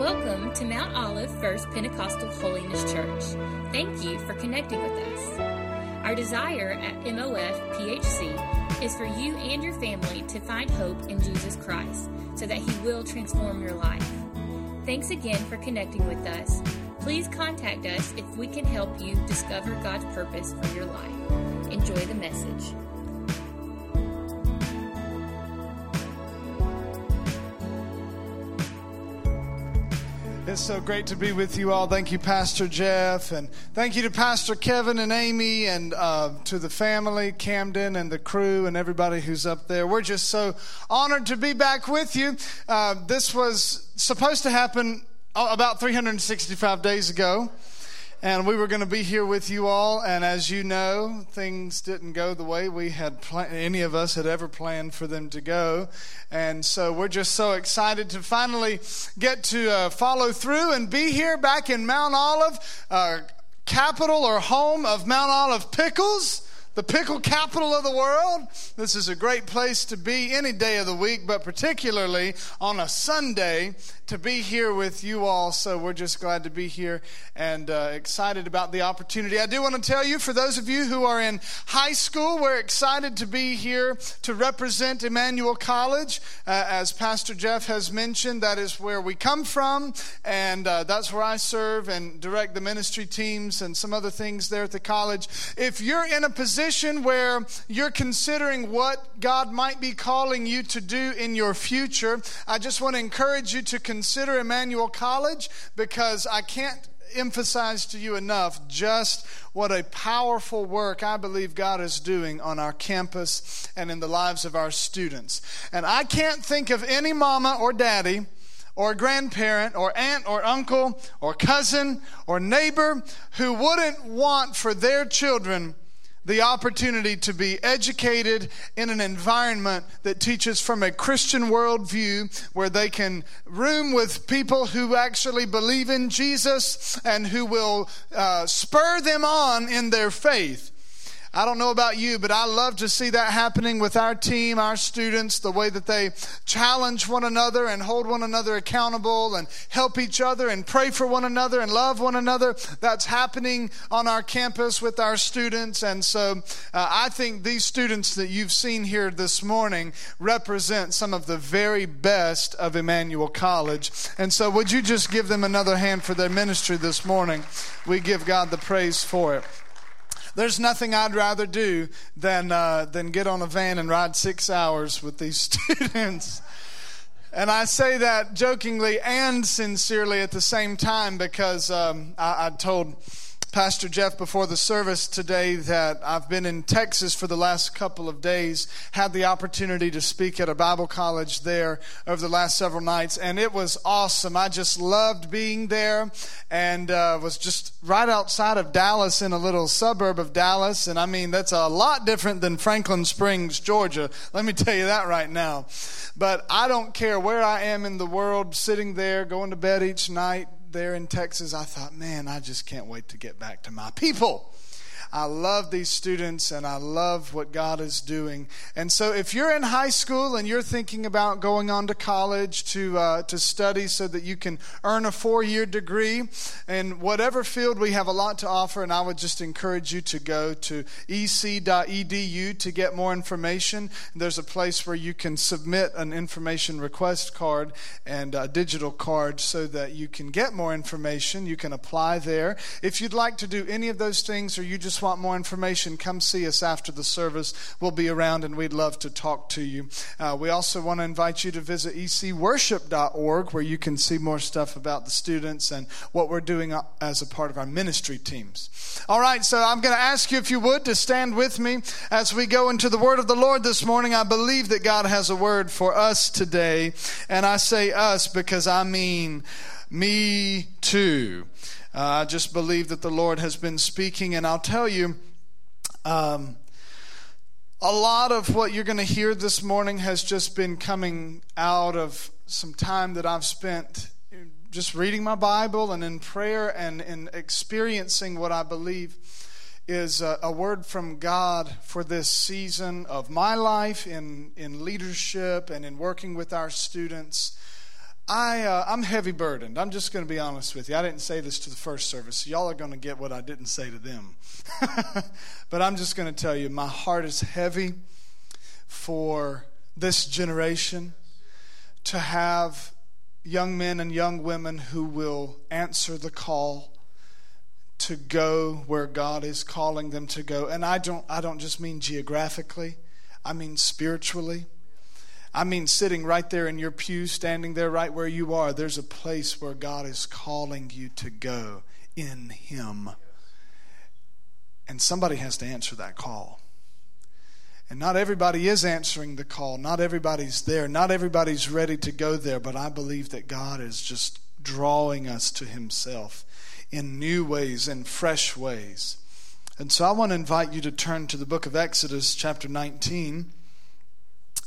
Welcome to Mount Olive First Pentecostal Holiness Church. Thank you for connecting with us. Our desire at MOF PHC is for you and your family to find hope in Jesus Christ so that He will transform your life. Thanks again for connecting with us. Please contact us if we can help you discover God's purpose for your life. Enjoy the message. It's so great to be with you all. Thank you, Pastor Jeff, and thank you to Pastor Kevin and Amy, and uh, to the family, Camden, and the crew, and everybody who's up there. We're just so honored to be back with you. Uh, this was supposed to happen about 365 days ago and we were going to be here with you all. And as you know, things didn't go the way we had planned, any of us had ever planned for them to go. And so we're just so excited to finally get to uh, follow through and be here back in Mount Olive, uh, capital or home of Mount Olive Pickles the pickle capital of the world. This is a great place to be any day of the week, but particularly on a Sunday to be here with you all. So we're just glad to be here and uh, excited about the opportunity. I do want to tell you, for those of you who are in high school, we're excited to be here to represent Emmanuel College. Uh, as Pastor Jeff has mentioned, that is where we come from, and uh, that's where I serve and direct the ministry teams and some other things there at the college. If you're in a position where you're considering what God might be calling you to do in your future, I just want to encourage you to consider consider Emmanuel College because I can't emphasize to you enough just what a powerful work I believe God is doing on our campus and in the lives of our students. And I can't think of any mama or daddy or grandparent or aunt or uncle or cousin or neighbor who wouldn't want for their children the opportunity to be educated in an environment that teaches from a Christian worldview where they can room with people who actually believe in Jesus and who will uh, spur them on in their faith. I don't know about you, but I love to see that happening with our team, our students, the way that they challenge one another and hold one another accountable and help each other and pray for one another and love one another. That's happening on our campus with our students. And so uh, I think these students that you've seen here this morning represent some of the very best of Emmanuel College. And so would you just give them another hand for their ministry this morning? We give God the praise for it. There's nothing I'd rather do than, uh, than get on a van and ride six hours with these students. And I say that jokingly and sincerely at the same time because um, I, I told Pastor Jeff before the service today that I've been in Texas for the last couple of days, had the opportunity to speak at a Bible college there over the last several nights, and it was awesome. I just loved being there and uh, was just right outside of Dallas in a little suburb of Dallas. And I mean, that's a lot different than Franklin Springs, Georgia. Let me tell you that right now. But I don't care where I am in the world, sitting there, going to bed each night, there in Texas, I thought, man, I just can't wait to get back to my people. I love these students and I love what God is doing. And so, if you're in high school and you're thinking about going on to college to, uh, to study so that you can earn a four year degree, in whatever field, we have a lot to offer. And I would just encourage you to go to ec.edu to get more information. There's a place where you can submit an information request card and a digital card so that you can get more information. You can apply there. If you'd like to do any of those things or you just want more information, come see us after the service. We'll be around and we'd love to talk to you. Uh, we also want to invite you to visit ecworship.org where you can see more stuff about the students and what we're doing as a part of our ministry teams. All right, so I'm going to ask you, if you would, to stand with me as we go into the word of the Lord this morning. I believe that God has a word for us today. And I say us because I mean me too. Uh, I just believe that the Lord has been speaking, and I'll tell you, um, a lot of what you're going to hear this morning has just been coming out of some time that I've spent just reading my Bible and in prayer and in experiencing what I believe is a, a, word from God for this season of my life in, in leadership and in working with our students. I, uh, I'm heavy burdened. I'm just going to be honest with you. I didn't say this to the first service. y'all are going to get what I didn't say to them. but I'm just going to tell you my heart is heavy for this generation to have young men and young women who will answer the call to go where God is calling them to go. And I don't I don't just mean geographically, I mean spiritually. I mean sitting right there in your pew, standing there right where you are. There's a place where God is calling you to go in him. And somebody has to answer that call. And not everybody is answering the call. Not everybody's there. Not everybody's ready to go there. But I believe that God is just drawing us to Himself in new ways, in fresh ways. And so I want to invite you to turn to the book of Exodus, chapter 19.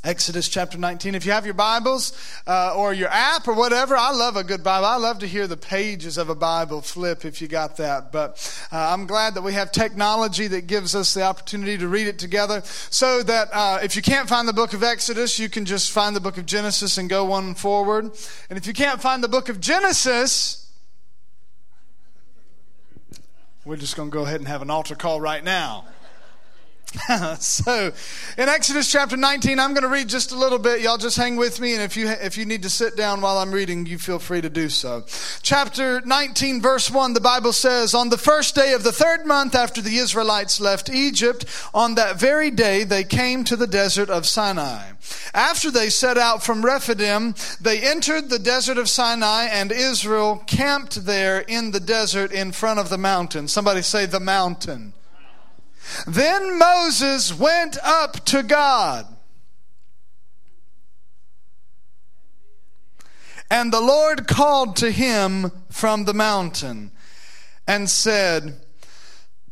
Exodus chapter 19. If you have your Bibles uh, or your app or whatever, I love a good Bible. I love to hear the pages of a Bible flip if you got that. But uh, I'm glad that we have technology that gives us the opportunity to read it together so that uh, if you can't find the book of Exodus, you can just find the book of Genesis and go one forward. And if you can't find the book of Genesis, we're just going to go ahead and have an altar call right now. so, in Exodus chapter 19, I'm going to read just a little bit. Y'all just hang with me, and if you if you need to sit down while I'm reading, you feel free to do so. Chapter 19, verse 1, the Bible says, "On the first day of the third month after the Israelites left Egypt, on that very day they came to the desert of Sinai. After they set out from Rephidim, they entered the desert of Sinai, and Israel camped there in the desert in front of the mountain. Somebody say the mountain." Then Moses went up to God. And the Lord called to him from the mountain and said,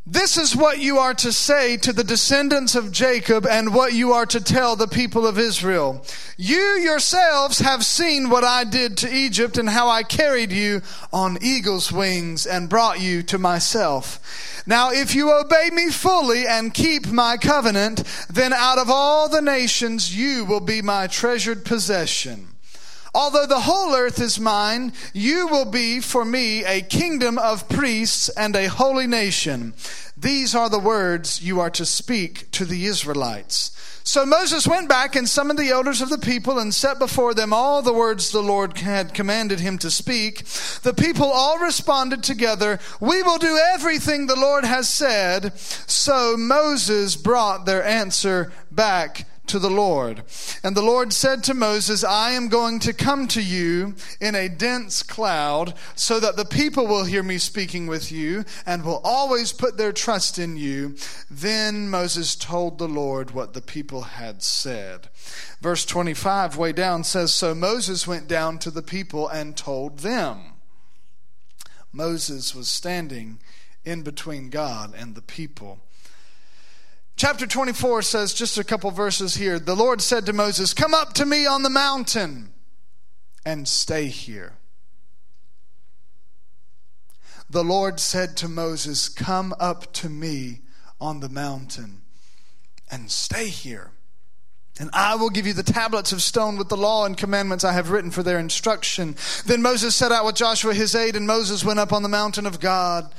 this is what you are to say to the descendants of Jacob and what you are to tell the people of Israel. You yourselves have seen what I did to Egypt and how I carried you on eagle's wings and brought you to myself. Now, if you obey me fully and keep my covenant, then out of all the nations you will be my treasured possession. Although the whole earth is mine, you will be for me a kingdom of priests and a holy nation. These are the words you are to speak to the Israelites. So Moses went back and summoned the elders of the people and set before them all the words the Lord had commanded him to speak. The people all responded together, We will do everything the Lord has said. So Moses brought their answer back to the Lord. And the Lord said to Moses, I am going to come to you in a dense cloud so that the people will hear me speaking with you and will always put their trust in you. Then Moses told the Lord what the people had said. Verse 25, way down, says So Moses went down to the people and told them. Moses was standing in between God and the people. Chapter 24 says, just a couple verses here. The Lord said to Moses, Come up to me on the mountain and stay here. The Lord said to Moses, Come up to me on the mountain and stay here. And I will give you the tablets of stone with the law and commandments I have written for their instruction. Then Moses set out with Joshua his aide, and Moses went up on the mountain of God.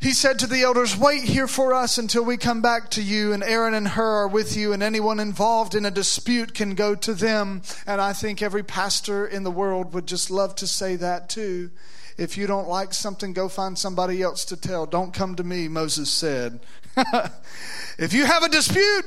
He said to the elders, Wait here for us until we come back to you, and Aaron and Hur are with you, and anyone involved in a dispute can go to them. And I think every pastor in the world would just love to say that too. If you don't like something, go find somebody else to tell. Don't come to me, Moses said. if you have a dispute,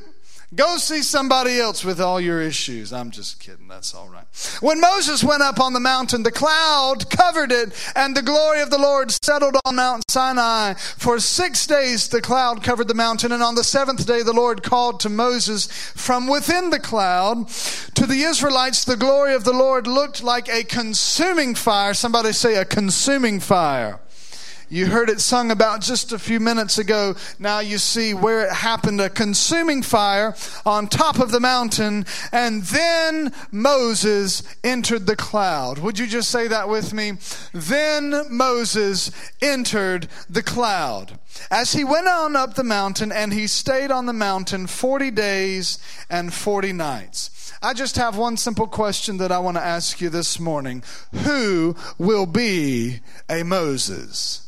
Go see somebody else with all your issues. I'm just kidding. That's all right. When Moses went up on the mountain, the cloud covered it, and the glory of the Lord settled on Mount Sinai. For six days the cloud covered the mountain, and on the seventh day the Lord called to Moses from within the cloud. To the Israelites, the glory of the Lord looked like a consuming fire. Somebody say a consuming fire. You heard it sung about just a few minutes ago. Now you see where it happened a consuming fire on top of the mountain, and then Moses entered the cloud. Would you just say that with me? Then Moses entered the cloud. As he went on up the mountain, and he stayed on the mountain 40 days and 40 nights. I just have one simple question that I want to ask you this morning Who will be a Moses?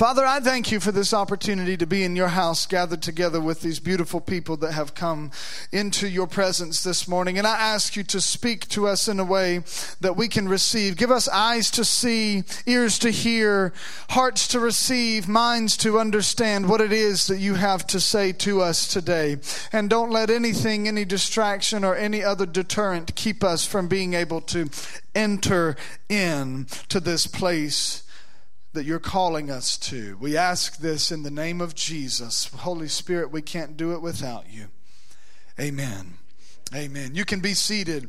Father, I thank you for this opportunity to be in your house, gathered together with these beautiful people that have come into your presence this morning. And I ask you to speak to us in a way that we can receive. Give us eyes to see, ears to hear, hearts to receive, minds to understand what it is that you have to say to us today. And don't let anything, any distraction, or any other deterrent keep us from being able to enter in to this place that you're calling us to. We ask this in the name of Jesus. Holy Spirit, we can't do it without you. Amen. Amen. You can be seated.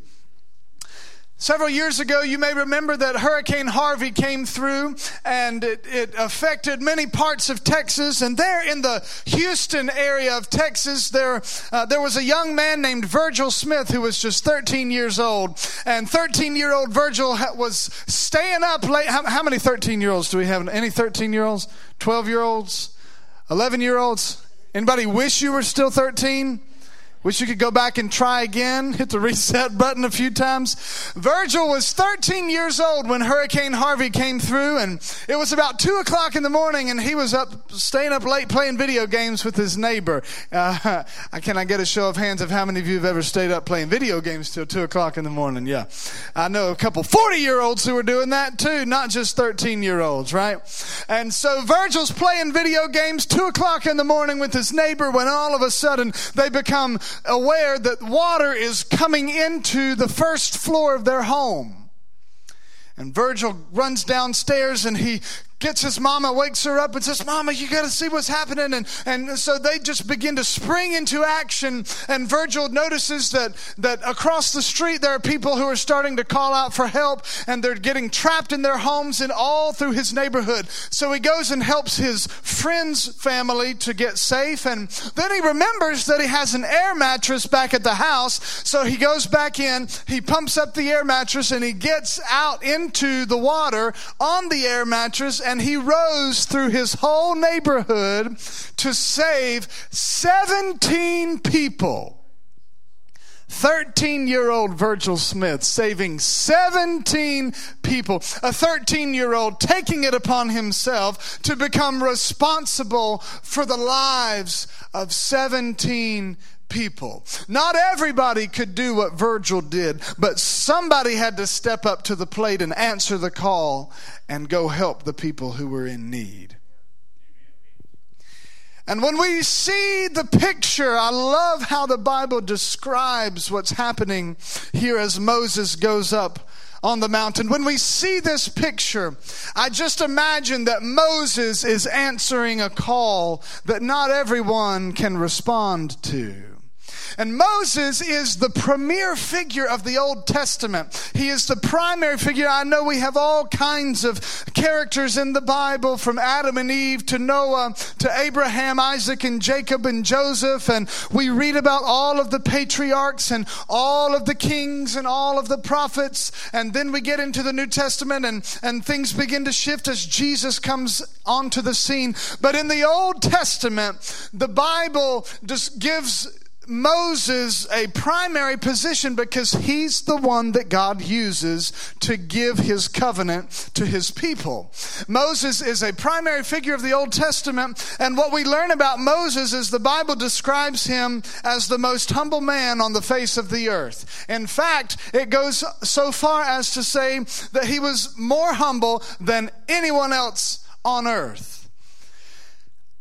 Several years ago, you may remember that Hurricane Harvey came through and it, it, affected many parts of Texas. And there in the Houston area of Texas, there, uh, there was a young man named Virgil Smith who was just 13 years old. And 13 year old Virgil was staying up late. How, how many 13 year olds do we have? Any 13 year olds? 12 year olds? 11 year olds? Anybody wish you were still 13? Wish you could go back and try again, hit the reset button a few times. Virgil was 13 years old when Hurricane Harvey came through, and it was about 2 o'clock in the morning, and he was up, staying up late playing video games with his neighbor. Uh, can I get a show of hands of how many of you have ever stayed up playing video games till 2 o'clock in the morning? Yeah. I know a couple 40 year olds who are doing that too, not just 13 year olds, right? And so Virgil's playing video games 2 o'clock in the morning with his neighbor when all of a sudden they become aware that water is coming into the first floor of their home. And Virgil runs downstairs and he gets his mama, wakes her up, and says, Mama, you got to see what's happening. And, and so they just begin to spring into action. And Virgil notices that, that across the street there are people who are starting to call out for help, and they're getting trapped in their homes and all through his neighborhood. So he goes and helps his friend's family to get safe. And then he remembers that he has an air mattress back at the house. So he goes back in, he pumps up the air mattress, and he gets out into the water on the air mattress and he rose through his whole neighborhood to save 17 people. 13 year old Virgil Smith saving 17 people. A 13 year old taking it upon himself to become responsible for the lives of 17 people. Not everybody could do what Virgil did, but somebody had to step up to the plate and answer the call and go help the people who were in need. And when we see the picture, I love how the Bible describes what's happening here as Moses goes up on the mountain. When we see this picture, I just imagine that Moses is answering a call that not everyone can respond to. And Moses is the premier figure of the Old Testament. He is the primary figure. I know we have all kinds of characters in the Bible from Adam and Eve to Noah to Abraham, Isaac, and Jacob and Joseph. And we read about all of the patriarchs and all of the kings and all of the prophets. And then we get into the New Testament and, and things begin to shift as Jesus comes onto the scene. But in the Old Testament, the Bible just gives Moses a primary position because he's the one that God uses to give his covenant to his people. Moses is a primary figure of the Old Testament, and what we learn about Moses is the Bible describes him as the most humble man on the face of the earth. In fact, it goes so far as to say that he was more humble than anyone else on earth.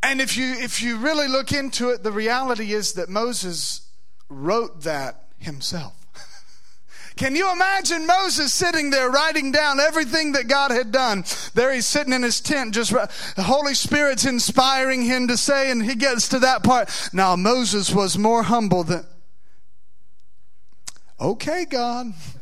And if you, if you really look into it, the reality is that Moses wrote that himself. Can you imagine Moses sitting there writing down everything that God had done? There he's sitting in his tent, just the Holy Spirit's inspiring him to say, and he gets to that part. Now, Moses was more humble than. Okay, God.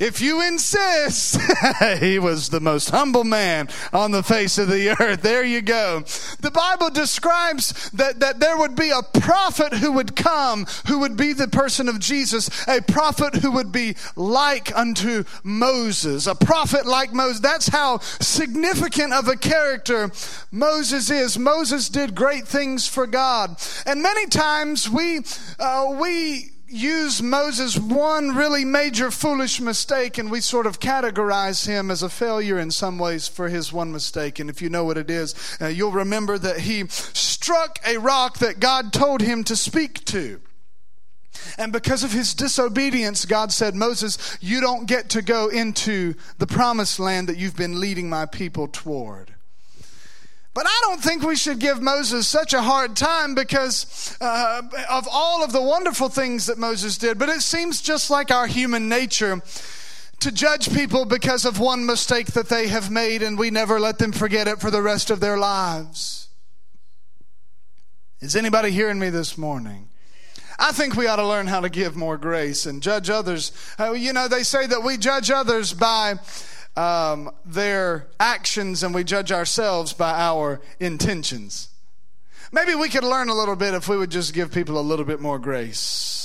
if you insist, he was the most humble man on the face of the earth. There you go. The Bible describes that, that there would be a prophet who would come, who would be the person of Jesus, a prophet who would be like unto Moses, a prophet like Moses. That's how significant of a character Moses is. Moses did great things for God. And many times we, uh, we, use Moses' one really major foolish mistake and we sort of categorize him as a failure in some ways for his one mistake. And if you know what it is, uh, you'll remember that he struck a rock that God told him to speak to. And because of his disobedience, God said, Moses, you don't get to go into the promised land that you've been leading my people toward. But I don't think we should give Moses such a hard time because uh, of all of the wonderful things that Moses did. But it seems just like our human nature to judge people because of one mistake that they have made and we never let them forget it for the rest of their lives. Is anybody hearing me this morning? I think we ought to learn how to give more grace and judge others. Uh, you know, they say that we judge others by um, their actions and we judge ourselves by our intentions. Maybe we could learn a little bit if we would just give people a little bit more grace.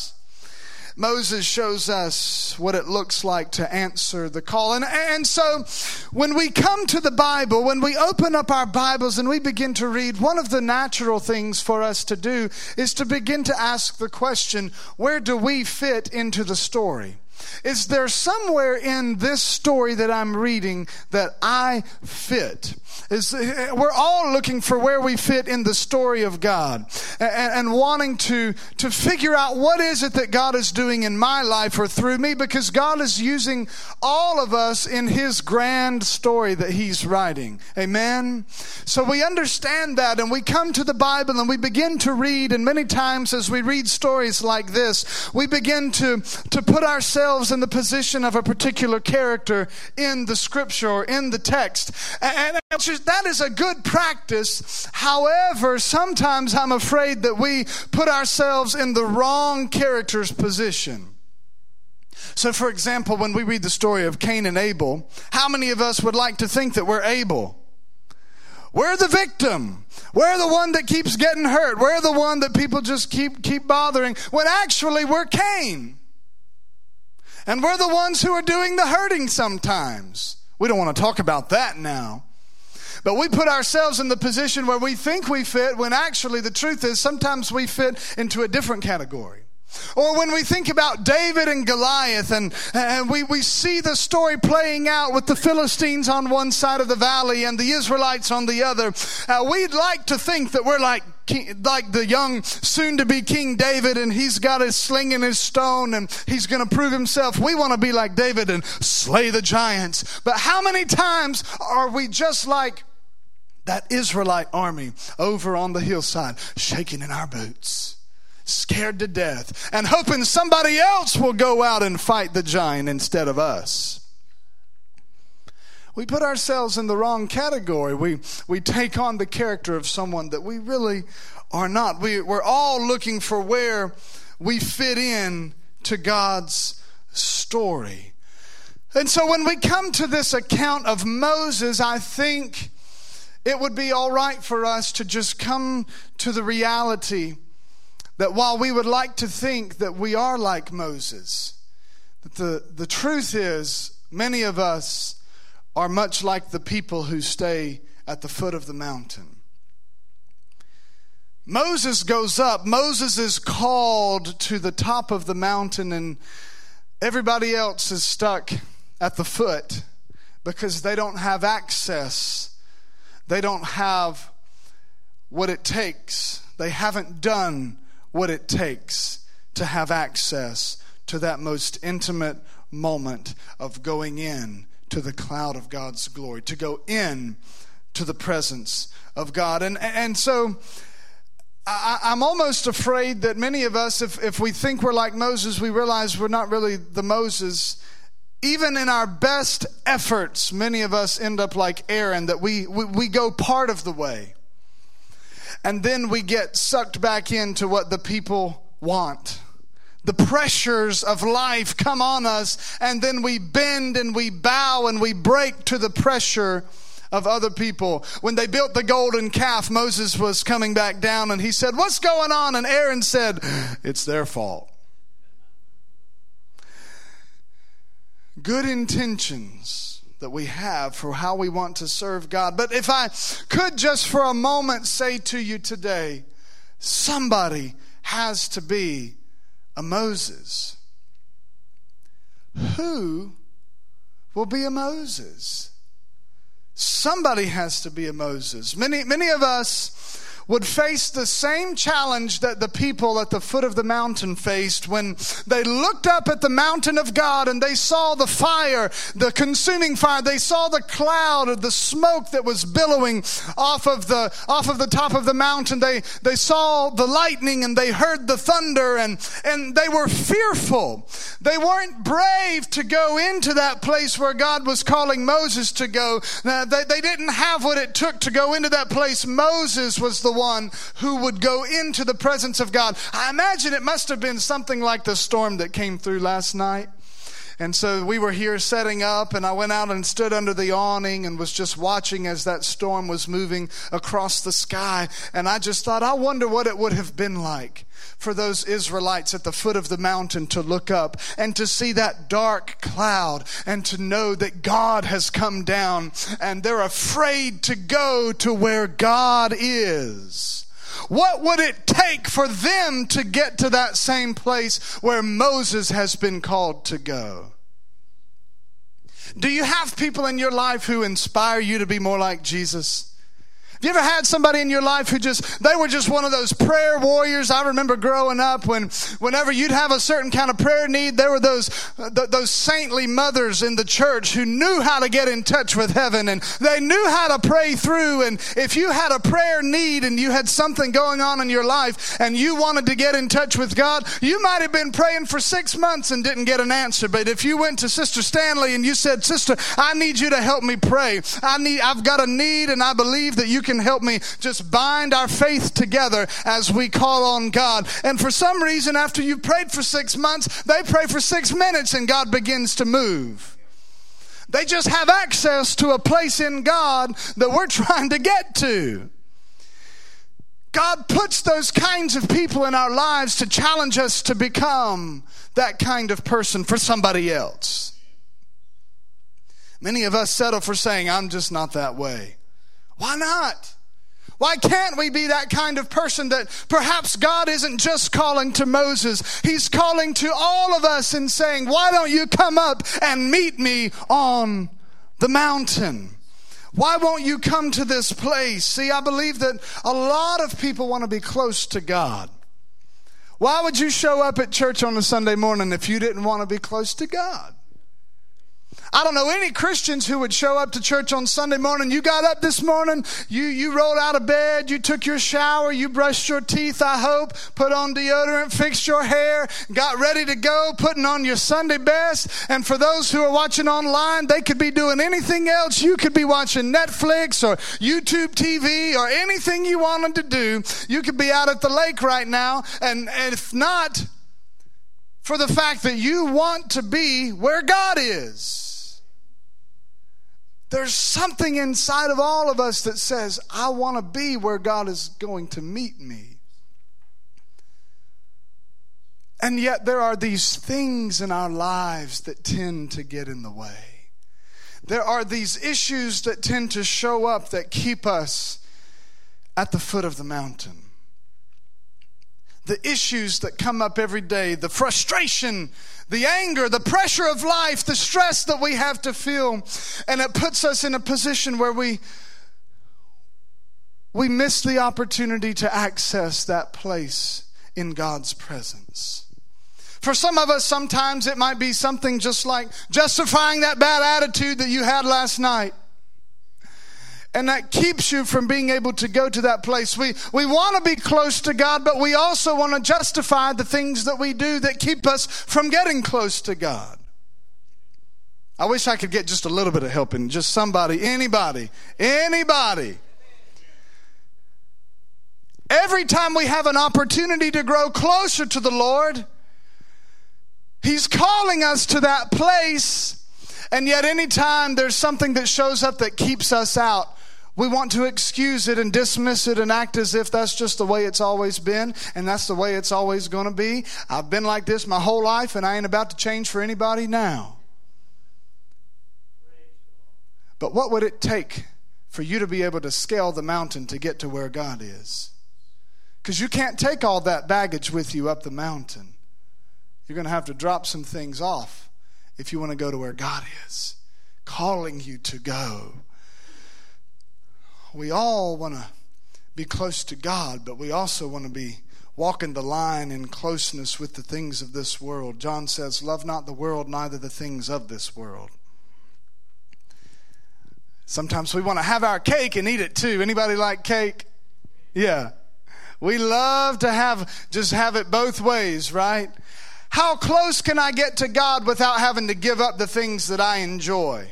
Moses shows us what it looks like to answer the call. And, and so when we come to the Bible, when we open up our Bibles and we begin to read, one of the natural things for us to do is to begin to ask the question where do we fit into the story? Is there somewhere in this story that I'm reading that I fit? Is, we're all looking for where we fit in the story of God and, and, wanting to, to figure out what is it that God is doing in my life or through me because God is using all of us in His grand story that He's writing. Amen? So we understand that and we come to the Bible and we begin to read, and many times as we read stories like this, we begin to, to put ourselves in the position of a particular character in the scripture or in the text. And, and that is a good practice. However, sometimes I'm afraid that we put ourselves in the wrong character's position. So, for example, when we read the story of Cain and Abel, how many of us would like to think that we're Abel? We're the victim. We're the one that keeps getting hurt. We're the one that people just keep, keep bothering. When actually we're Cain. And we're the ones who are doing the hurting sometimes. We don't want to talk about that now. But we put ourselves in the position where we think we fit when actually the truth is sometimes we fit into a different category. Or when we think about David and Goliath and, and we, we see the story playing out with the Philistines on one side of the valley and the Israelites on the other, uh, we'd like to think that we're like like the young soon to be King David and he's got his sling and his stone and he's going to prove himself. We want to be like David and slay the giants. But how many times are we just like that Israelite army over on the hillside, shaking in our boots, scared to death, and hoping somebody else will go out and fight the giant instead of us. We put ourselves in the wrong category. We, we take on the character of someone that we really are not. We, we're all looking for where we fit in to God's story. And so when we come to this account of Moses, I think it would be all right for us to just come to the reality that while we would like to think that we are like Moses, that the, the truth is many of us are much like the people who stay at the foot of the mountain. Moses goes up, Moses is called to the top of the mountain, and everybody else is stuck at the foot because they don't have access they don't have what it takes. They haven't done what it takes to have access to that most intimate moment of going in to the cloud of God's glory, to go in to the presence of God. And, and so I, am almost afraid that many of us, if, if we think we're like Moses, we realize we're not really the Moses even in our best efforts, many of us end up like Aaron, that we, we, we, go part of the way. And then we get sucked back into what the people want, the pressures of life come on us, and then we bend and we bow and we break to the pressure of other people. When they built the golden calf, Moses was coming back down and he said, What's going on? And Aaron said, It's their fault. Good intentions that we have for how we want to serve God. But if I could just for a moment say to you today, somebody has to be a Moses. Who will be a Moses? Somebody has to be a Moses. Many, many of us would face the same challenge that the people at the foot of the mountain faced when they looked up at the mountain of God and they saw the fire, the consuming fire. They saw the cloud of the smoke that was billowing off of the, off of the top of the mountain. They, they saw the lightning and they heard the thunder and, and they were fearful. They weren't brave to go into that place where God was calling Moses to go. Now, they, they didn't have what it took to go into that place. Moses was the one who would go into the presence of God. I imagine it must have been something like the storm that came through last night. And so we were here setting up, and I went out and stood under the awning and was just watching as that storm was moving across the sky. And I just thought, I wonder what it would have been like for those Israelites at the foot of the mountain to look up and to see that dark cloud and to know that God has come down and they're afraid to go to where God is. What would it take for them to get to that same place where Moses has been called to go? Do you have people in your life who inspire you to be more like Jesus? You ever had somebody in your life who just, they were just one of those prayer warriors? I remember growing up when, whenever you'd have a certain kind of prayer need, there were those, uh, th- those saintly mothers in the church who knew how to get in touch with heaven and they knew how to pray through. And if you had a prayer need and you had something going on in your life and you wanted to get in touch with God, you might have been praying for six months and didn't get an answer. But if you went to Sister Stanley and you said, Sister, I need you to help me pray. I need, I've got a need and I believe that you can help me just bind our faith together as we call on God. And for some reason, after you've prayed for six months, they pray for six minutes and God begins to move. They just have access to a place in God that we're trying to get to. God puts those kinds of people in our lives to challenge us to become that kind of person for somebody else. Many of us settle for saying, I'm just not that way. Why not? Why can't we be that kind of person that perhaps God isn't just calling to Moses? He's calling to all of us and saying, Why don't you come up and meet me on the mountain? Why won't you come to this place? See, I believe that a lot of people want to be close to God. Why would you show up at church on a Sunday morning if you didn't want to be close to God? I don't know any Christians who would show up to church on Sunday morning. You got up this morning, you, you rolled out of bed, you took your shower, you brushed your teeth, I hope, put on deodorant, fixed your hair, got ready to go, putting on your Sunday best. And for those who are watching online, they could be doing anything else. You could be watching Netflix or YouTube TV or anything you wanted to do. You could be out at the lake right now. And, and if not, for the fact that you want to be where God is. There's something inside of all of us that says, I want to be where God is going to meet me. And yet, there are these things in our lives that tend to get in the way. There are these issues that tend to show up that keep us at the foot of the mountain. The issues that come up every day, the frustration the anger, the pressure of life, the stress that we have to feel. And it puts us in a position where we we miss the opportunity to access that place in God's presence. For some of us, sometimes it might be something just like justifying that bad attitude that you had last night and that keeps you from being able to go to that place. We, we want to be close to God, but we also want to justify the things that we do that keep us from getting close to God. I wish I could get just a little bit of help in just somebody, anybody, anybody. Every time we have an opportunity to grow closer to the Lord, He's calling us to that place. And yet, anytime there's something that shows up that keeps us out, we want to excuse it and dismiss it and act as if that's just the way it's always been and that's the way it's always going to be. I've been like this my whole life and I ain't about to change for anybody now. But what would it take for you to be able to scale the mountain to get to where God is? Because you can't take all that baggage with you up the mountain. You're going to have to drop some things off if you want to go to where God is, calling you to go we all want to be close to God, but we also want to be walking the line in closeness with the things of this world. John says, Love not the world, neither the things of this world. Sometimes we want to have our cake and eat it too. Anybody like cake? Yeah. We love to have just have it both ways, right? How close can I get to God without having to give up the things that I enjoy?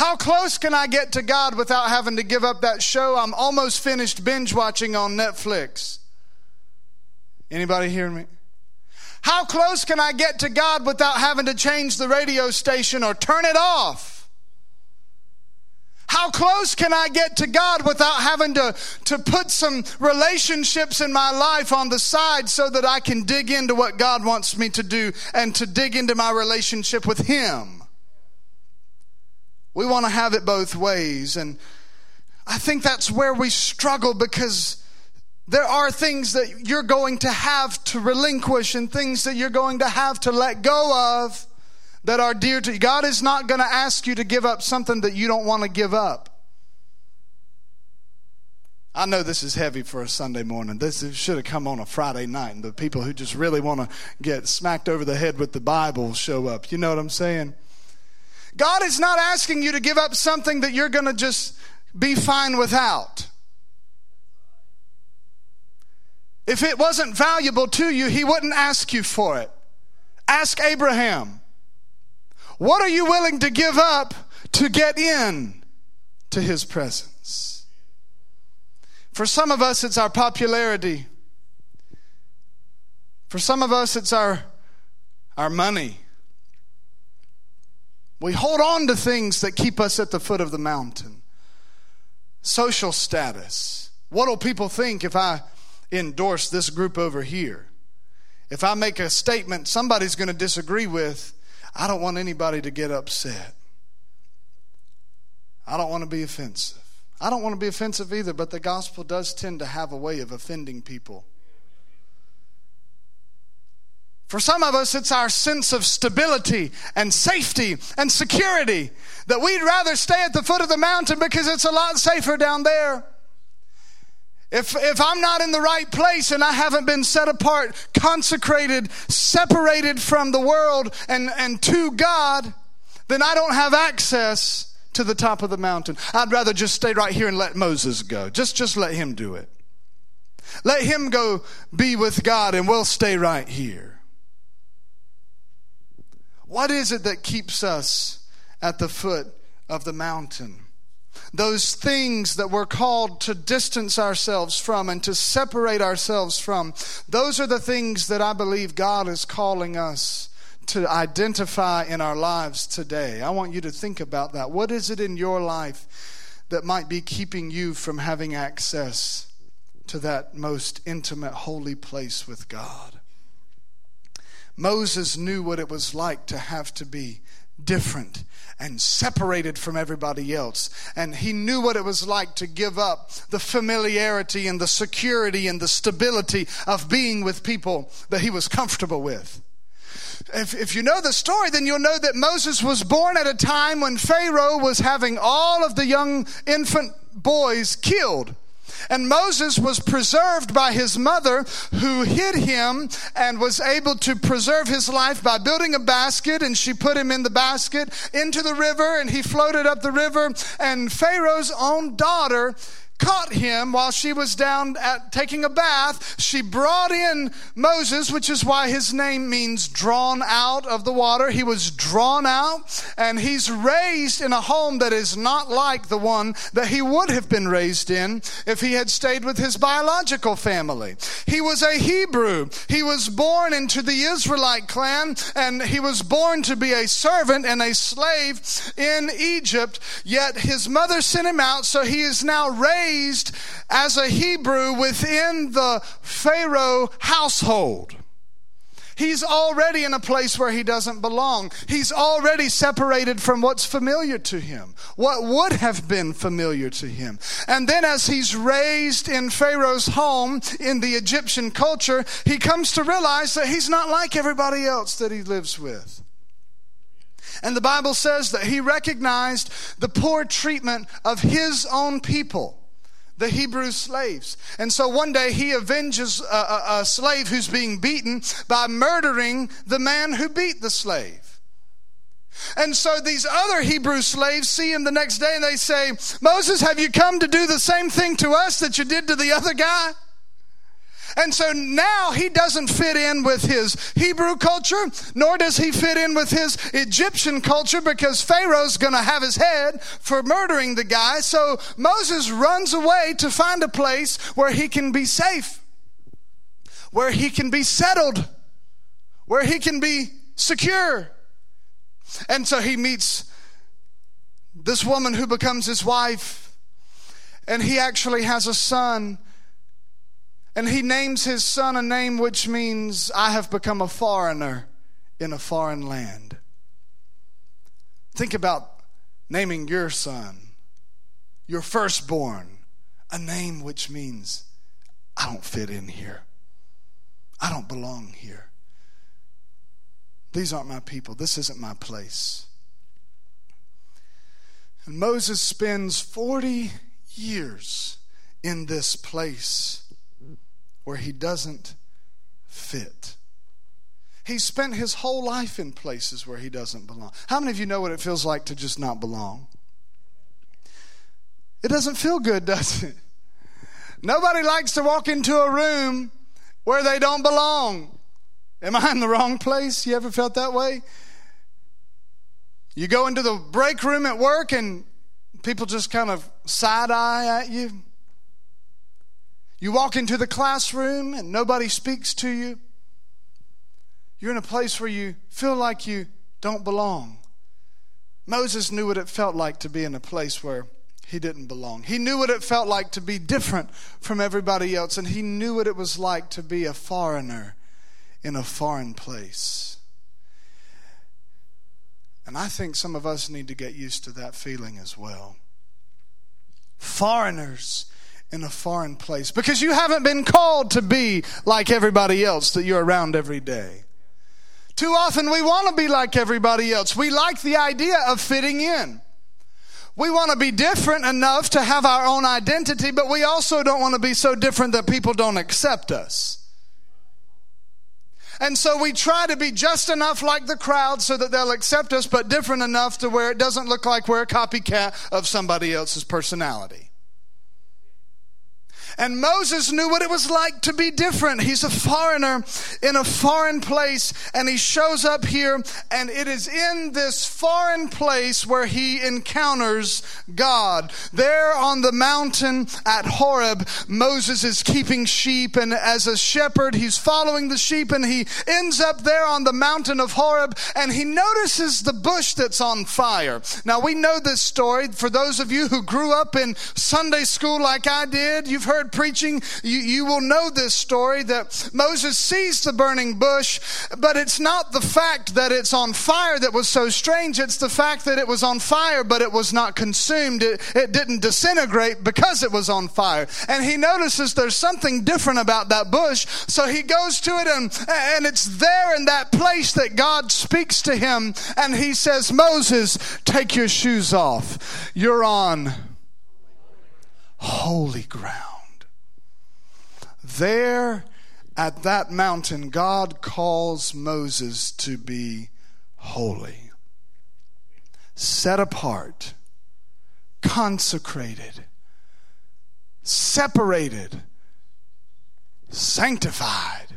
How close can I get to God without having to give up that show I'm almost finished binge watching on Netflix? Anybody hear me? How close can I get to God without having to change the radio station or turn it off? How close can I get to God without having to, to put some relationships in my life on the side so that I can dig into what God wants me to do and to dig into my relationship with Him? We want to have it both ways. And I think that's where we struggle because there are things that you're going to have to relinquish and things that you're going to have to let go of that are dear to you. God is not going to ask you to give up something that you don't want to give up. I know this is heavy for a Sunday morning. This should have come on a Friday night, and the people who just really want to get smacked over the head with the Bible show up. You know what I'm saying? God is not asking you to give up something that you're going to just be fine without. If it wasn't valuable to you, He wouldn't ask you for it. Ask Abraham, what are you willing to give up to get in to His presence? For some of us, it's our popularity. For some of us, it's our, our money. We hold on to things that keep us at the foot of the mountain. Social status. What will people think if I endorse this group over here? If I make a statement somebody's going to disagree with, I don't want anybody to get upset. I don't want to be offensive. I don't want to be offensive either, but the gospel does tend to have a way of offending people. For some of us, it's our sense of stability and safety and security that we'd rather stay at the foot of the mountain because it's a lot safer down there. If, if I'm not in the right place and I haven't been set apart, consecrated, separated from the world and, and to God, then I don't have access to the top of the mountain. I'd rather just stay right here and let Moses go. Just, just let him do it. Let him go be with God and we'll stay right here. What is it that keeps us at the foot of the mountain? Those things that we're called to distance ourselves from and to separate ourselves from, those are the things that I believe God is calling us to identify in our lives today. I want you to think about that. What is it in your life that might be keeping you from having access to that most intimate, holy place with God? Moses knew what it was like to have to be different and separated from everybody else. And he knew what it was like to give up the familiarity and the security and the stability of being with people that he was comfortable with. If, if you know the story, then you'll know that Moses was born at a time when Pharaoh was having all of the young infant boys killed. And Moses was preserved by his mother, who hid him and was able to preserve his life by building a basket. And she put him in the basket into the river, and he floated up the river. And Pharaoh's own daughter caught him while she was down at taking a bath. She brought in Moses, which is why his name means drawn out of the water. He was drawn out, and he's raised in a home that is not like the one that he would have been raised in if he had stayed with his biological family. He was a Hebrew. He was born into the Israelite clan, and he was born to be a servant and a slave in Egypt. Yet his mother sent him out, so he is now raised as a Hebrew within the Pharaoh household. He's already in a place where he doesn't belong. He's already separated from what's familiar to him, what would have been familiar to him. And then, as he's raised in Pharaoh's home in the Egyptian culture, he comes to realize that he's not like everybody else that he lives with. And the Bible says that he recognized the poor treatment of his own people the Hebrew slaves. And so one day he avenges a, a, a, slave who's being beaten by murdering the man who beat the slave. And so these other Hebrew slaves see him the next day and they say, Moses, have you come to do the same thing to us that you did to the other guy? And so now he doesn't fit in with his Hebrew culture, nor does he fit in with his Egyptian culture because Pharaoh's going to have his head for murdering the guy. So Moses runs away to find a place where he can be safe, where he can be settled, where he can be secure. And so he meets this woman who becomes his wife, and he actually has a son and he names his son a name which means, I have become a foreigner in a foreign land. Think about naming your son, your firstborn, a name which means, I don't fit in here. I don't belong here. These aren't my people. This isn't my place. And Moses spends 40 years in this place where he doesn't fit. He spent his whole life in places where he doesn't belong. How many of you know what it feels like to just not belong? It doesn't feel good, does it? Nobody likes to walk into a room where they don't belong. Am I in the wrong place? You ever felt that way? You go into the break room at work and people just kind of side eye at you. You walk into the classroom and nobody speaks to you. You're in a place where you feel like you don't belong. Moses knew what it felt like to be in a place where he didn't belong. He knew what it felt like to be different from everybody else, and he knew what it was like to be a foreigner in a foreign place. And I think some of us need to get used to that feeling as well. Foreigners in a foreign place because you haven't been called to be like everybody else that you're around every day. Too often we want to be like everybody else. We like the idea of fitting in. We want to be different enough to have our own identity, but we also don't want to be so different that people don't accept us. And so we try to be just enough like the crowd so that they'll accept us, but different enough to where it doesn't look like we're a copycat of somebody else's personality. And Moses knew what it was like to be different. He's a foreigner in a foreign place, and he shows up here, and it is in this foreign place where he encounters God. There on the mountain at Horeb, Moses is keeping sheep, and as a shepherd, he's following the sheep, and he ends up there on the mountain of Horeb, and he notices the bush that's on fire. Now, we know this story. For those of you who grew up in Sunday school like I did, you've heard preaching, you, you will know this story that Moses sees the burning bush, but it's not the fact that it's on fire that was so strange. It's the fact that it was on fire, but it was not consumed. It, it didn't disintegrate because it was on fire. And he notices there's something different about that bush. So he goes to it and, and it's there in that place that God speaks to him and he says, Moses, take your shoes off. You're on holy ground. There at that mountain, God calls Moses to be holy, set apart, consecrated, separated, sanctified.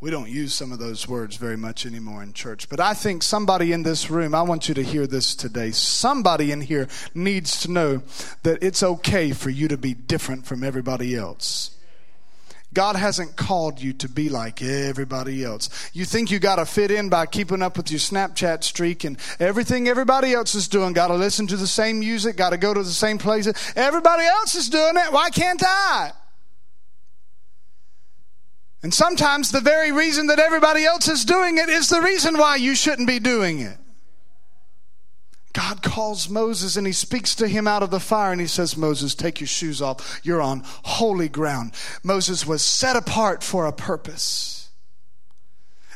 We don't use some of those words very much anymore in church, but I think somebody in this room, I want you to hear this today. Somebody in here needs to know that it's okay for you to be different from everybody else. God hasn't called you to be like everybody else. You think you got to fit in by keeping up with your Snapchat streak and everything everybody else is doing. Got to listen to the same music, got to go to the same places. Everybody else is doing it. Why can't I? And sometimes the very reason that everybody else is doing it is the reason why you shouldn't be doing it. God calls Moses and he speaks to him out of the fire and he says, Moses, take your shoes off. You're on holy ground. Moses was set apart for a purpose.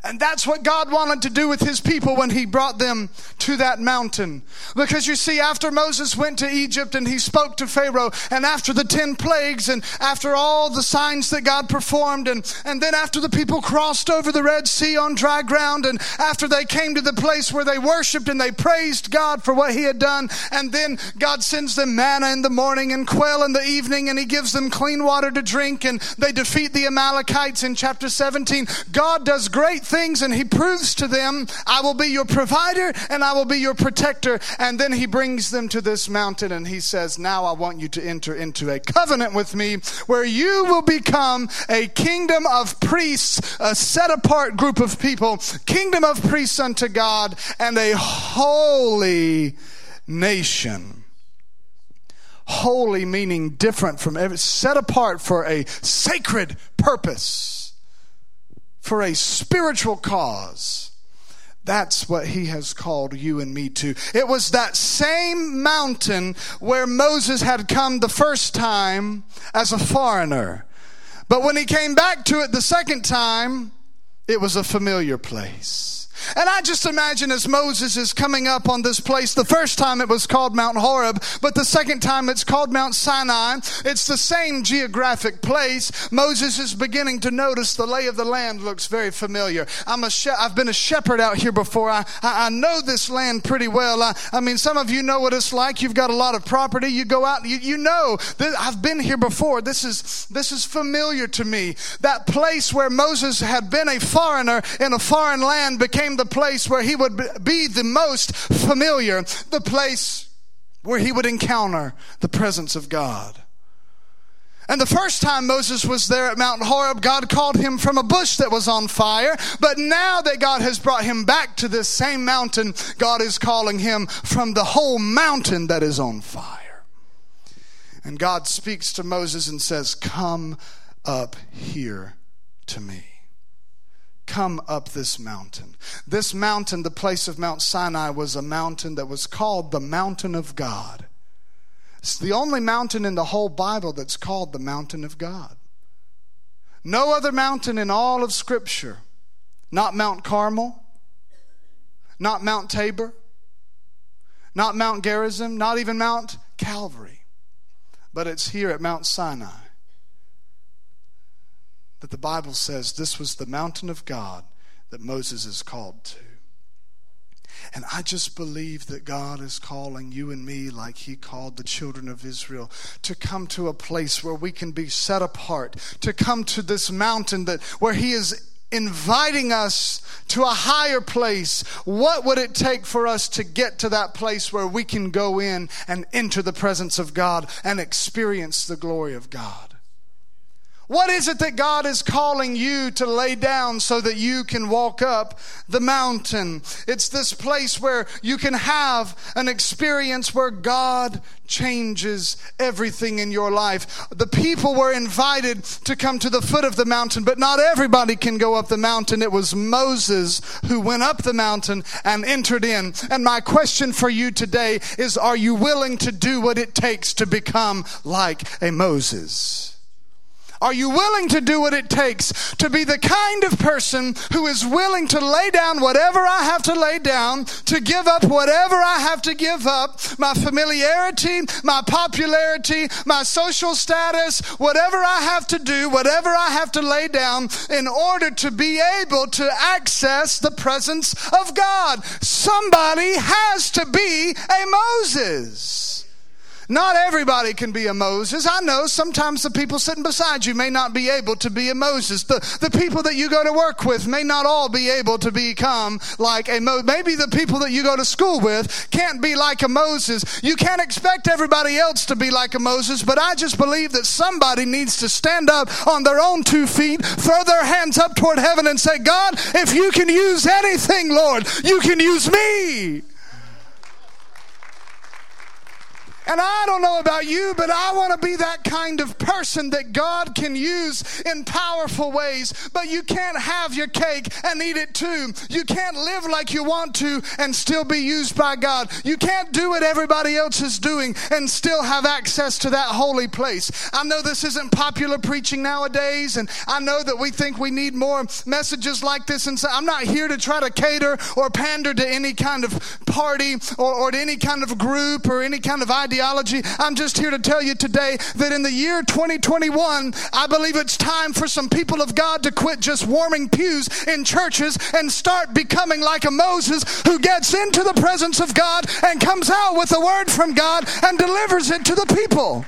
And that's what God wanted to do with his people when he brought them to that mountain. Because you see, after Moses went to Egypt and he spoke to Pharaoh, and after the ten plagues, and after all the signs that God performed, and, and then after the people crossed over the Red Sea on dry ground, and after they came to the place where they worshiped and they praised God for what he had done, and then God sends them manna in the morning and quail in the evening, and he gives them clean water to drink, and they defeat the Amalekites in chapter 17. God does great things things and he proves to them, I will be your provider and I will be your protector. And then he brings them to this mountain and he says, Now I want you to enter into a covenant with me where you will become a kingdom of priests, a set apart group of people, kingdom of priests unto God, and a holy nation holy meaning different from every set apart for a sacred purpose for a spiritual cause. That's what he has called you and me to. It was that same mountain where Moses had come the first time as a foreigner. But when he came back to it the second time, it was a familiar place. And I just imagine as Moses is coming up on this place, the first time it was called Mount Horeb, but the second time it's called Mount Sinai. It's the same geographic place. Moses is beginning to notice the lay of the land looks very familiar. I'm a she- I've been a shepherd out here before. I, I, I know this land pretty well. I, I, mean, some of you know what it's like. You've got a lot of property. You go out, you, you know that I've been here before. This is, this is familiar to me. That place where Moses had been a foreigner in a foreign land became the place where he would be the most familiar, the place where he would encounter the presence of God. And the first time Moses was there at Mount Horeb, God called him from a bush that was on fire. But now that God has brought him back to this same mountain, God is calling him from the whole mountain that is on fire. And God speaks to Moses and says, Come up here to me come up this mountain. This mountain, the place of Mount Sinai, was a mountain that was called the mountain of God. It's the only mountain in the whole Bible that's called the mountain of God. No other mountain in all of Scripture, not Mount Carmel, not Mount Tabor, not Mount Gerizim, not even Mount Calvary, but it's here at Mount Sinai that the Bible says this was the mountain of God that Moses is called to. And I just believe that God is calling you and me, like He called the children of Israel, to come to a place where we can be set apart, to come to this mountain that where He is inviting us to a higher place. What would it take for us to get to that place where we can go in and enter the presence of God and experience the glory of God? What is it that God is calling you to lay down so that you can walk up the mountain? It's this place where you can have an experience where God changes everything in your life. The people were invited to come to the foot of the mountain, but not everybody can go up the mountain. It was Moses who went up the mountain and entered in. And my question for you today is Are you willing to do what it takes to become like a Moses? Are you willing to do what it takes to be the kind of person who is willing to lay down whatever I have to lay down, to give up whatever I have to give up, my familiarity, my popularity, my social status, whatever I have to do, whatever I have to lay down in order to be able to access the presence of God? Somebody has to be a Moses. Not everybody can be a Moses. I know sometimes the people sitting beside you may not be able to be a Moses. The, the people that you go to work with may not all be able to become like a Moses. Maybe the people that you go to school with can't be like a Moses. You can't expect everybody else to be like a Moses, but I just believe that somebody needs to stand up on their own two feet, throw their hands up toward heaven and say, God, if you can use anything, Lord, you can use me. And I don't know about you, but I want to be that kind of person that God can use in powerful ways. But you can't have your cake and eat it too. You can't live like you want to and still be used by God. You can't do what everybody else is doing and still have access to that holy place. I know this isn't popular preaching nowadays, and I know that we think we need more messages like this. And so I'm not here to try to cater or pander to any kind of party or, or to any kind of group or any kind of idea I'm just here to tell you today that in the year 2021, I believe it's time for some people of God to quit just warming pews in churches and start becoming like a Moses who gets into the presence of God and comes out with a word from God and delivers it to the people.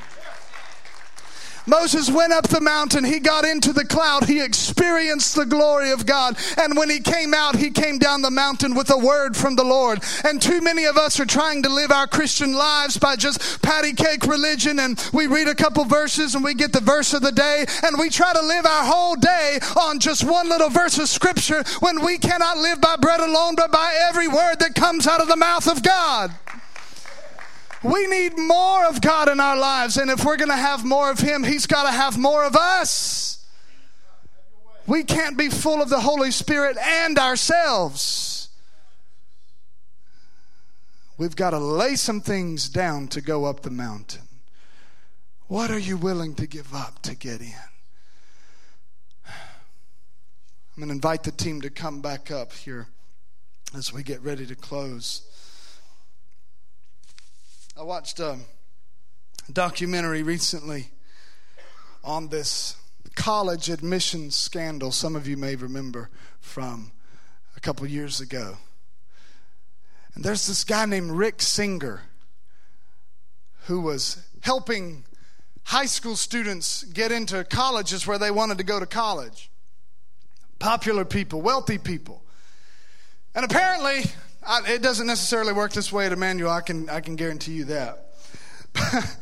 Moses went up the mountain, he got into the cloud, he experienced the glory of God. And when he came out, he came down the mountain with a word from the Lord. And too many of us are trying to live our Christian lives by just patty cake religion and we read a couple verses and we get the verse of the day and we try to live our whole day on just one little verse of scripture when we cannot live by bread alone but by every word that comes out of the mouth of God. We need more of God in our lives. And if we're going to have more of Him, He's got to have more of us. We can't be full of the Holy Spirit and ourselves. We've got to lay some things down to go up the mountain. What are you willing to give up to get in? I'm going to invite the team to come back up here as we get ready to close. I watched a documentary recently on this college admissions scandal. Some of you may remember from a couple years ago. And there's this guy named Rick Singer who was helping high school students get into colleges where they wanted to go to college. Popular people, wealthy people. And apparently, I, it doesn't necessarily work this way at Emmanuel. I can, I can guarantee you that.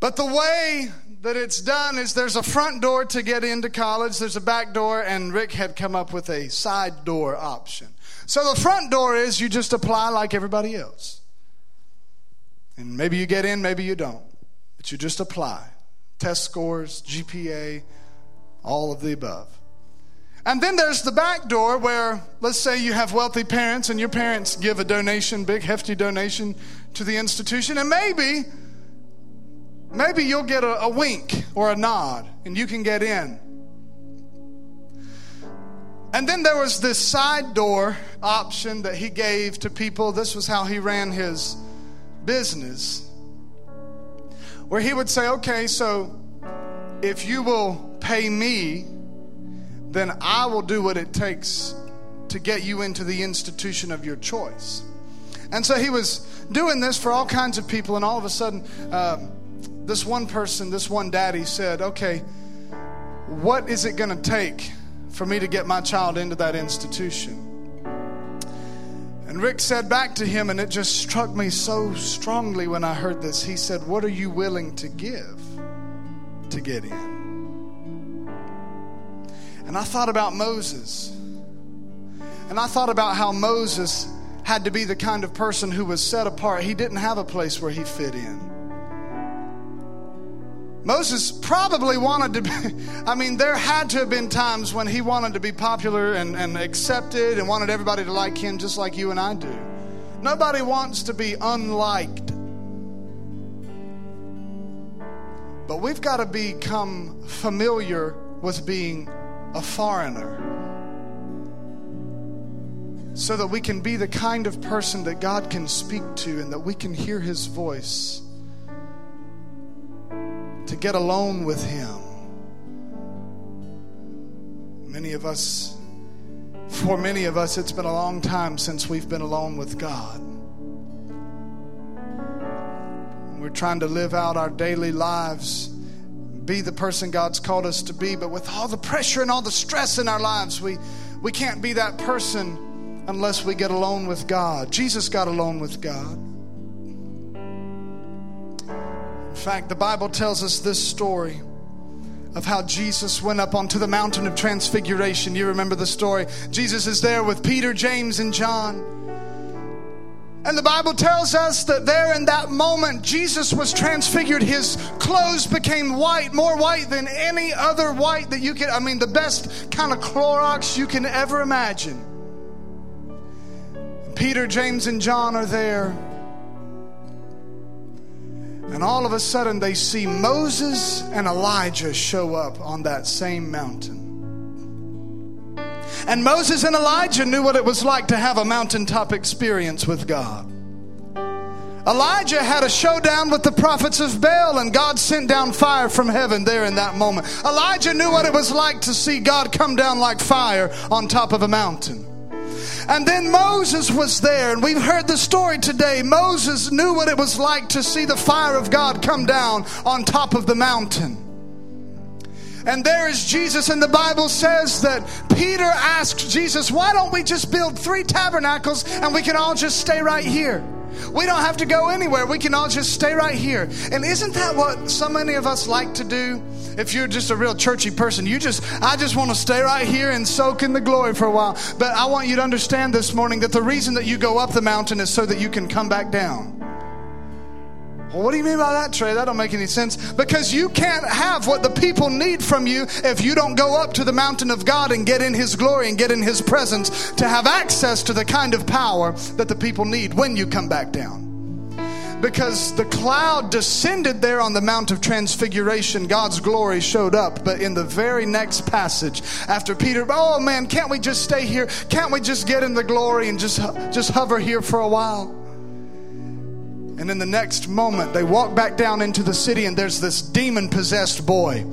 but the way that it's done is there's a front door to get into college, there's a back door, and Rick had come up with a side door option. So the front door is you just apply like everybody else. And maybe you get in, maybe you don't. But you just apply. Test scores, GPA, all of the above. And then there's the back door where, let's say you have wealthy parents and your parents give a donation, big hefty donation to the institution, and maybe, maybe you'll get a, a wink or a nod and you can get in. And then there was this side door option that he gave to people. This was how he ran his business. Where he would say, okay, so if you will pay me then I will do what it takes to get you into the institution of your choice. And so he was doing this for all kinds of people, and all of a sudden, um, this one person, this one daddy said, Okay, what is it going to take for me to get my child into that institution? And Rick said back to him, and it just struck me so strongly when I heard this. He said, What are you willing to give to get in? And I thought about Moses. And I thought about how Moses had to be the kind of person who was set apart. He didn't have a place where he fit in. Moses probably wanted to be, I mean, there had to have been times when he wanted to be popular and, and accepted and wanted everybody to like him just like you and I do. Nobody wants to be unliked. But we've got to become familiar with being a foreigner so that we can be the kind of person that God can speak to and that we can hear his voice to get alone with him. Many of us, for many of us, it's been a long time since we've been alone with God. We're trying to live out our daily lives, be the person God's called us to be, but with all the pressure and all the stress in our lives, we, we can't be that person unless we get alone with God. Jesus got alone with God. In fact, the Bible tells us this story of how Jesus went up onto the mountain of transfiguration. You remember the story. Jesus is there with Peter, James, and John. And the Bible tells us that there in that moment, Jesus was transfigured. His clothes became white, more white than any other white that you could, I mean, the best kind of Clorox you can ever imagine. Peter, James, and John are there. And all of a sudden, they see Moses and Elijah show up on that same mountain. And Moses and Elijah knew what it was like to have a mountaintop experience with God. Elijah had a showdown with the prophets of Baal, and God sent down fire from heaven there in that moment. Elijah knew what it was like to see God come down like fire on top of a mountain. And then Moses was there, and we've heard the story today. Moses knew what it was like to see the fire of God come down on top of the mountain. And there is Jesus, and the Bible says that Peter asked Jesus, Why don't we just build three tabernacles and we can all just stay right here? We don't have to go anywhere. We can all just stay right here. And isn't that what so many of us like to do? If you're just a real churchy person, you just, I just want to stay right here and soak in the glory for a while. But I want you to understand this morning that the reason that you go up the mountain is so that you can come back down. Well, what do you mean by that, Trey? That don't make any sense. Because you can't have what the people need from you if you don't go up to the mountain of God and get in His glory and get in His presence to have access to the kind of power that the people need when you come back down because the cloud descended there on the Mount of Transfiguration. God's glory showed up. But in the very next passage, after Peter, oh man, can't we just stay here? Can't we just get in the glory and just, just hover here for a while? And in the next moment, they walk back down into the city, and there's this demon possessed boy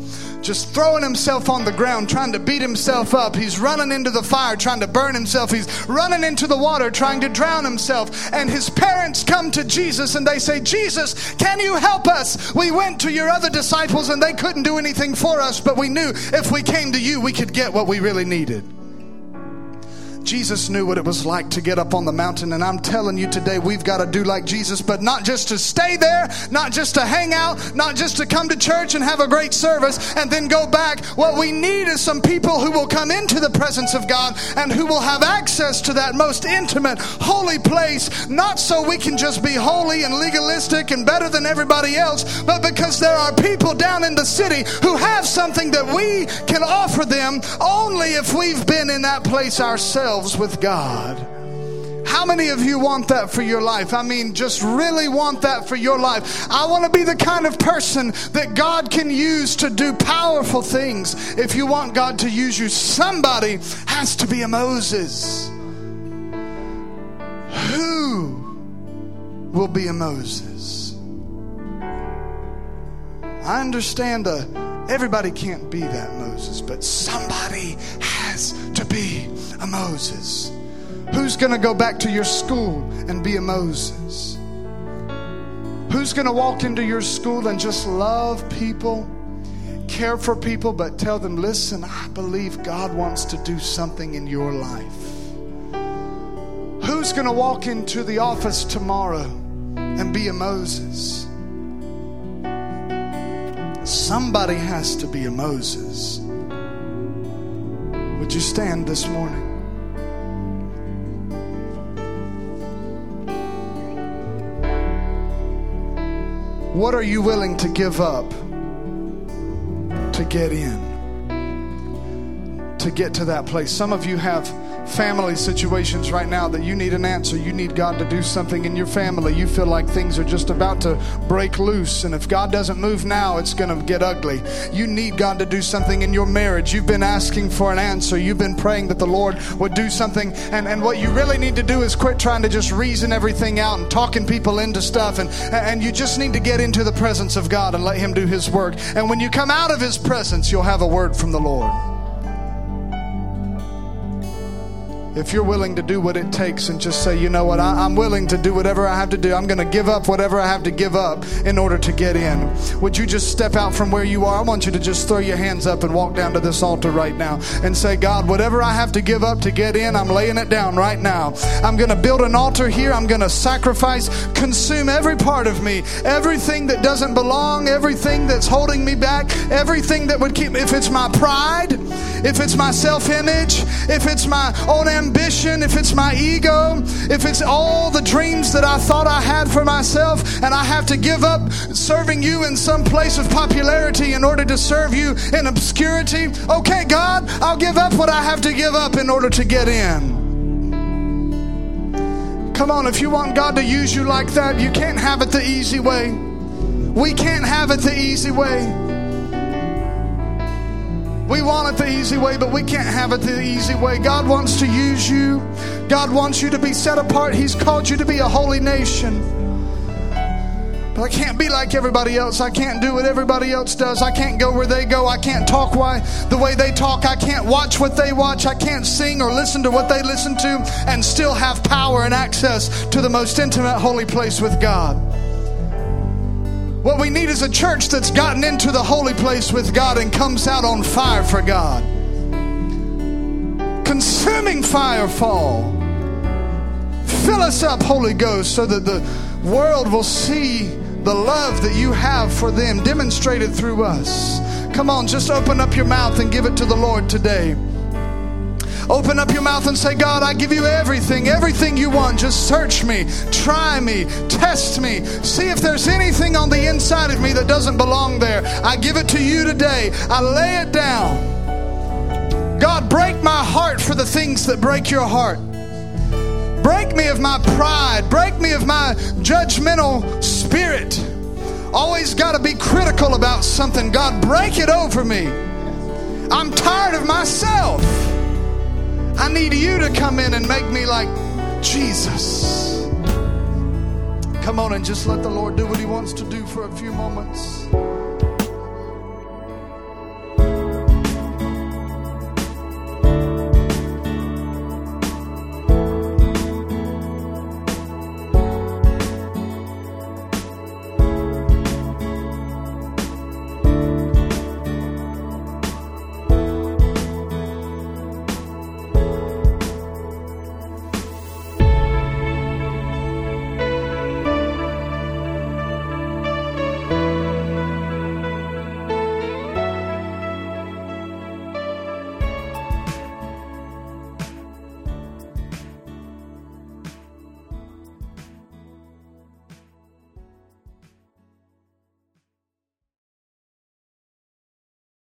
just throwing himself on the ground, trying to beat himself up. He's running into the fire, trying to burn himself. He's running into the water, trying to drown himself. And his parents come to Jesus and they say, Jesus, can you help us? We went to your other disciples and they couldn't do anything for us, but we knew if we came to you, we could get what we really needed. Jesus knew what it was like to get up on the mountain. And I'm telling you today, we've got to do like Jesus, but not just to stay there, not just to hang out, not just to come to church and have a great service and then go back. What we need is some people who will come into the presence of God and who will have access to that most intimate, holy place, not so we can just be holy and legalistic and better than everybody else, but because there are people down in the city who have something that we can offer them only if we've been in that place ourselves ourselves with God. How many of you want that for your life? I mean, just really want that for your life. I want to be the kind of person that God can use to do powerful things. If you want God to use you, somebody has to be a Moses. Who will be a Moses? I understand uh, everybody can't be that Moses, but somebody to be a Moses? Who's going to go back to your school and be a Moses? Who's going to walk into your school and just love people, care for people, but tell them, listen, I believe God wants to do something in your life? Who's going to walk into the office tomorrow and be a Moses? Somebody has to be a Moses. Would you stand this morning? What are you willing to give up to get in? To get to that place. Some of you have family situations right now that you need an answer. You need God to do something in your family. You feel like things are just about to break loose. And if God doesn't move now, it's going to get ugly. You need God to do something in your marriage. You've been asking for an answer. You've been praying that the Lord would do something. And, and what you really need to do is quit trying to just reason everything out and talking people into stuff. And, and you just need to get into the presence of God and let Him do His work. And when you come out of His presence, you'll have a word from the Lord. If you're willing to do what it takes and just say, you know what, I, am willing to do whatever I have to do. I'm going to give up whatever I have to give up in order to get in. Would you just step out from where you are? I want you to just throw your hands up and walk down to this altar right now and say, God, whatever I have to give up to get in, I'm laying it down right now. I'm going to build an altar here. I'm going to sacrifice, consume every part of me, everything that doesn't belong, everything that's holding me back, everything that would keep, if it's my pride, if it's my self image, if it's my own ambition, if it's my ego, if it's all the dreams that I thought I had for myself, and I have to give up serving you in some place of popularity in order to serve you in obscurity, okay, God, I'll give up what I have to give up in order to get in. Come on, if you want God to use you like that, you can't have it the easy way. We can't have it the easy way. We want it the easy way, but we can't have it the easy way. God wants to use you. God wants you to be set apart. He's called you to be a holy nation. But I can't be like everybody else. I can't do what everybody else does. I can't go where they go. I can't talk why the way they talk. I can't watch what they watch. I can't sing or listen to what they listen to and still have power and access to the most intimate holy place with God. What we need is a church that's gotten into the holy place with God and comes out on fire for God. Consuming fire fall. Fill us up, Holy Ghost, so that the world will see the love that you have for them demonstrated through us. Come on, just open up your mouth and give it to the Lord today. Open up your mouth and say, God, I give you everything, everything you want. Just search me, try me, test me. See if there's anything on the inside of me that doesn't belong there. I give it to you today. I lay it down. God, break my heart for the things that break your heart. Break me of my pride. Break me of my judgmental spirit. Always got to be critical about something. God, break it over me. I'm tired of myself. I need you to come in and make me like Jesus. Come on and just let the Lord do what He wants to do for a few moments.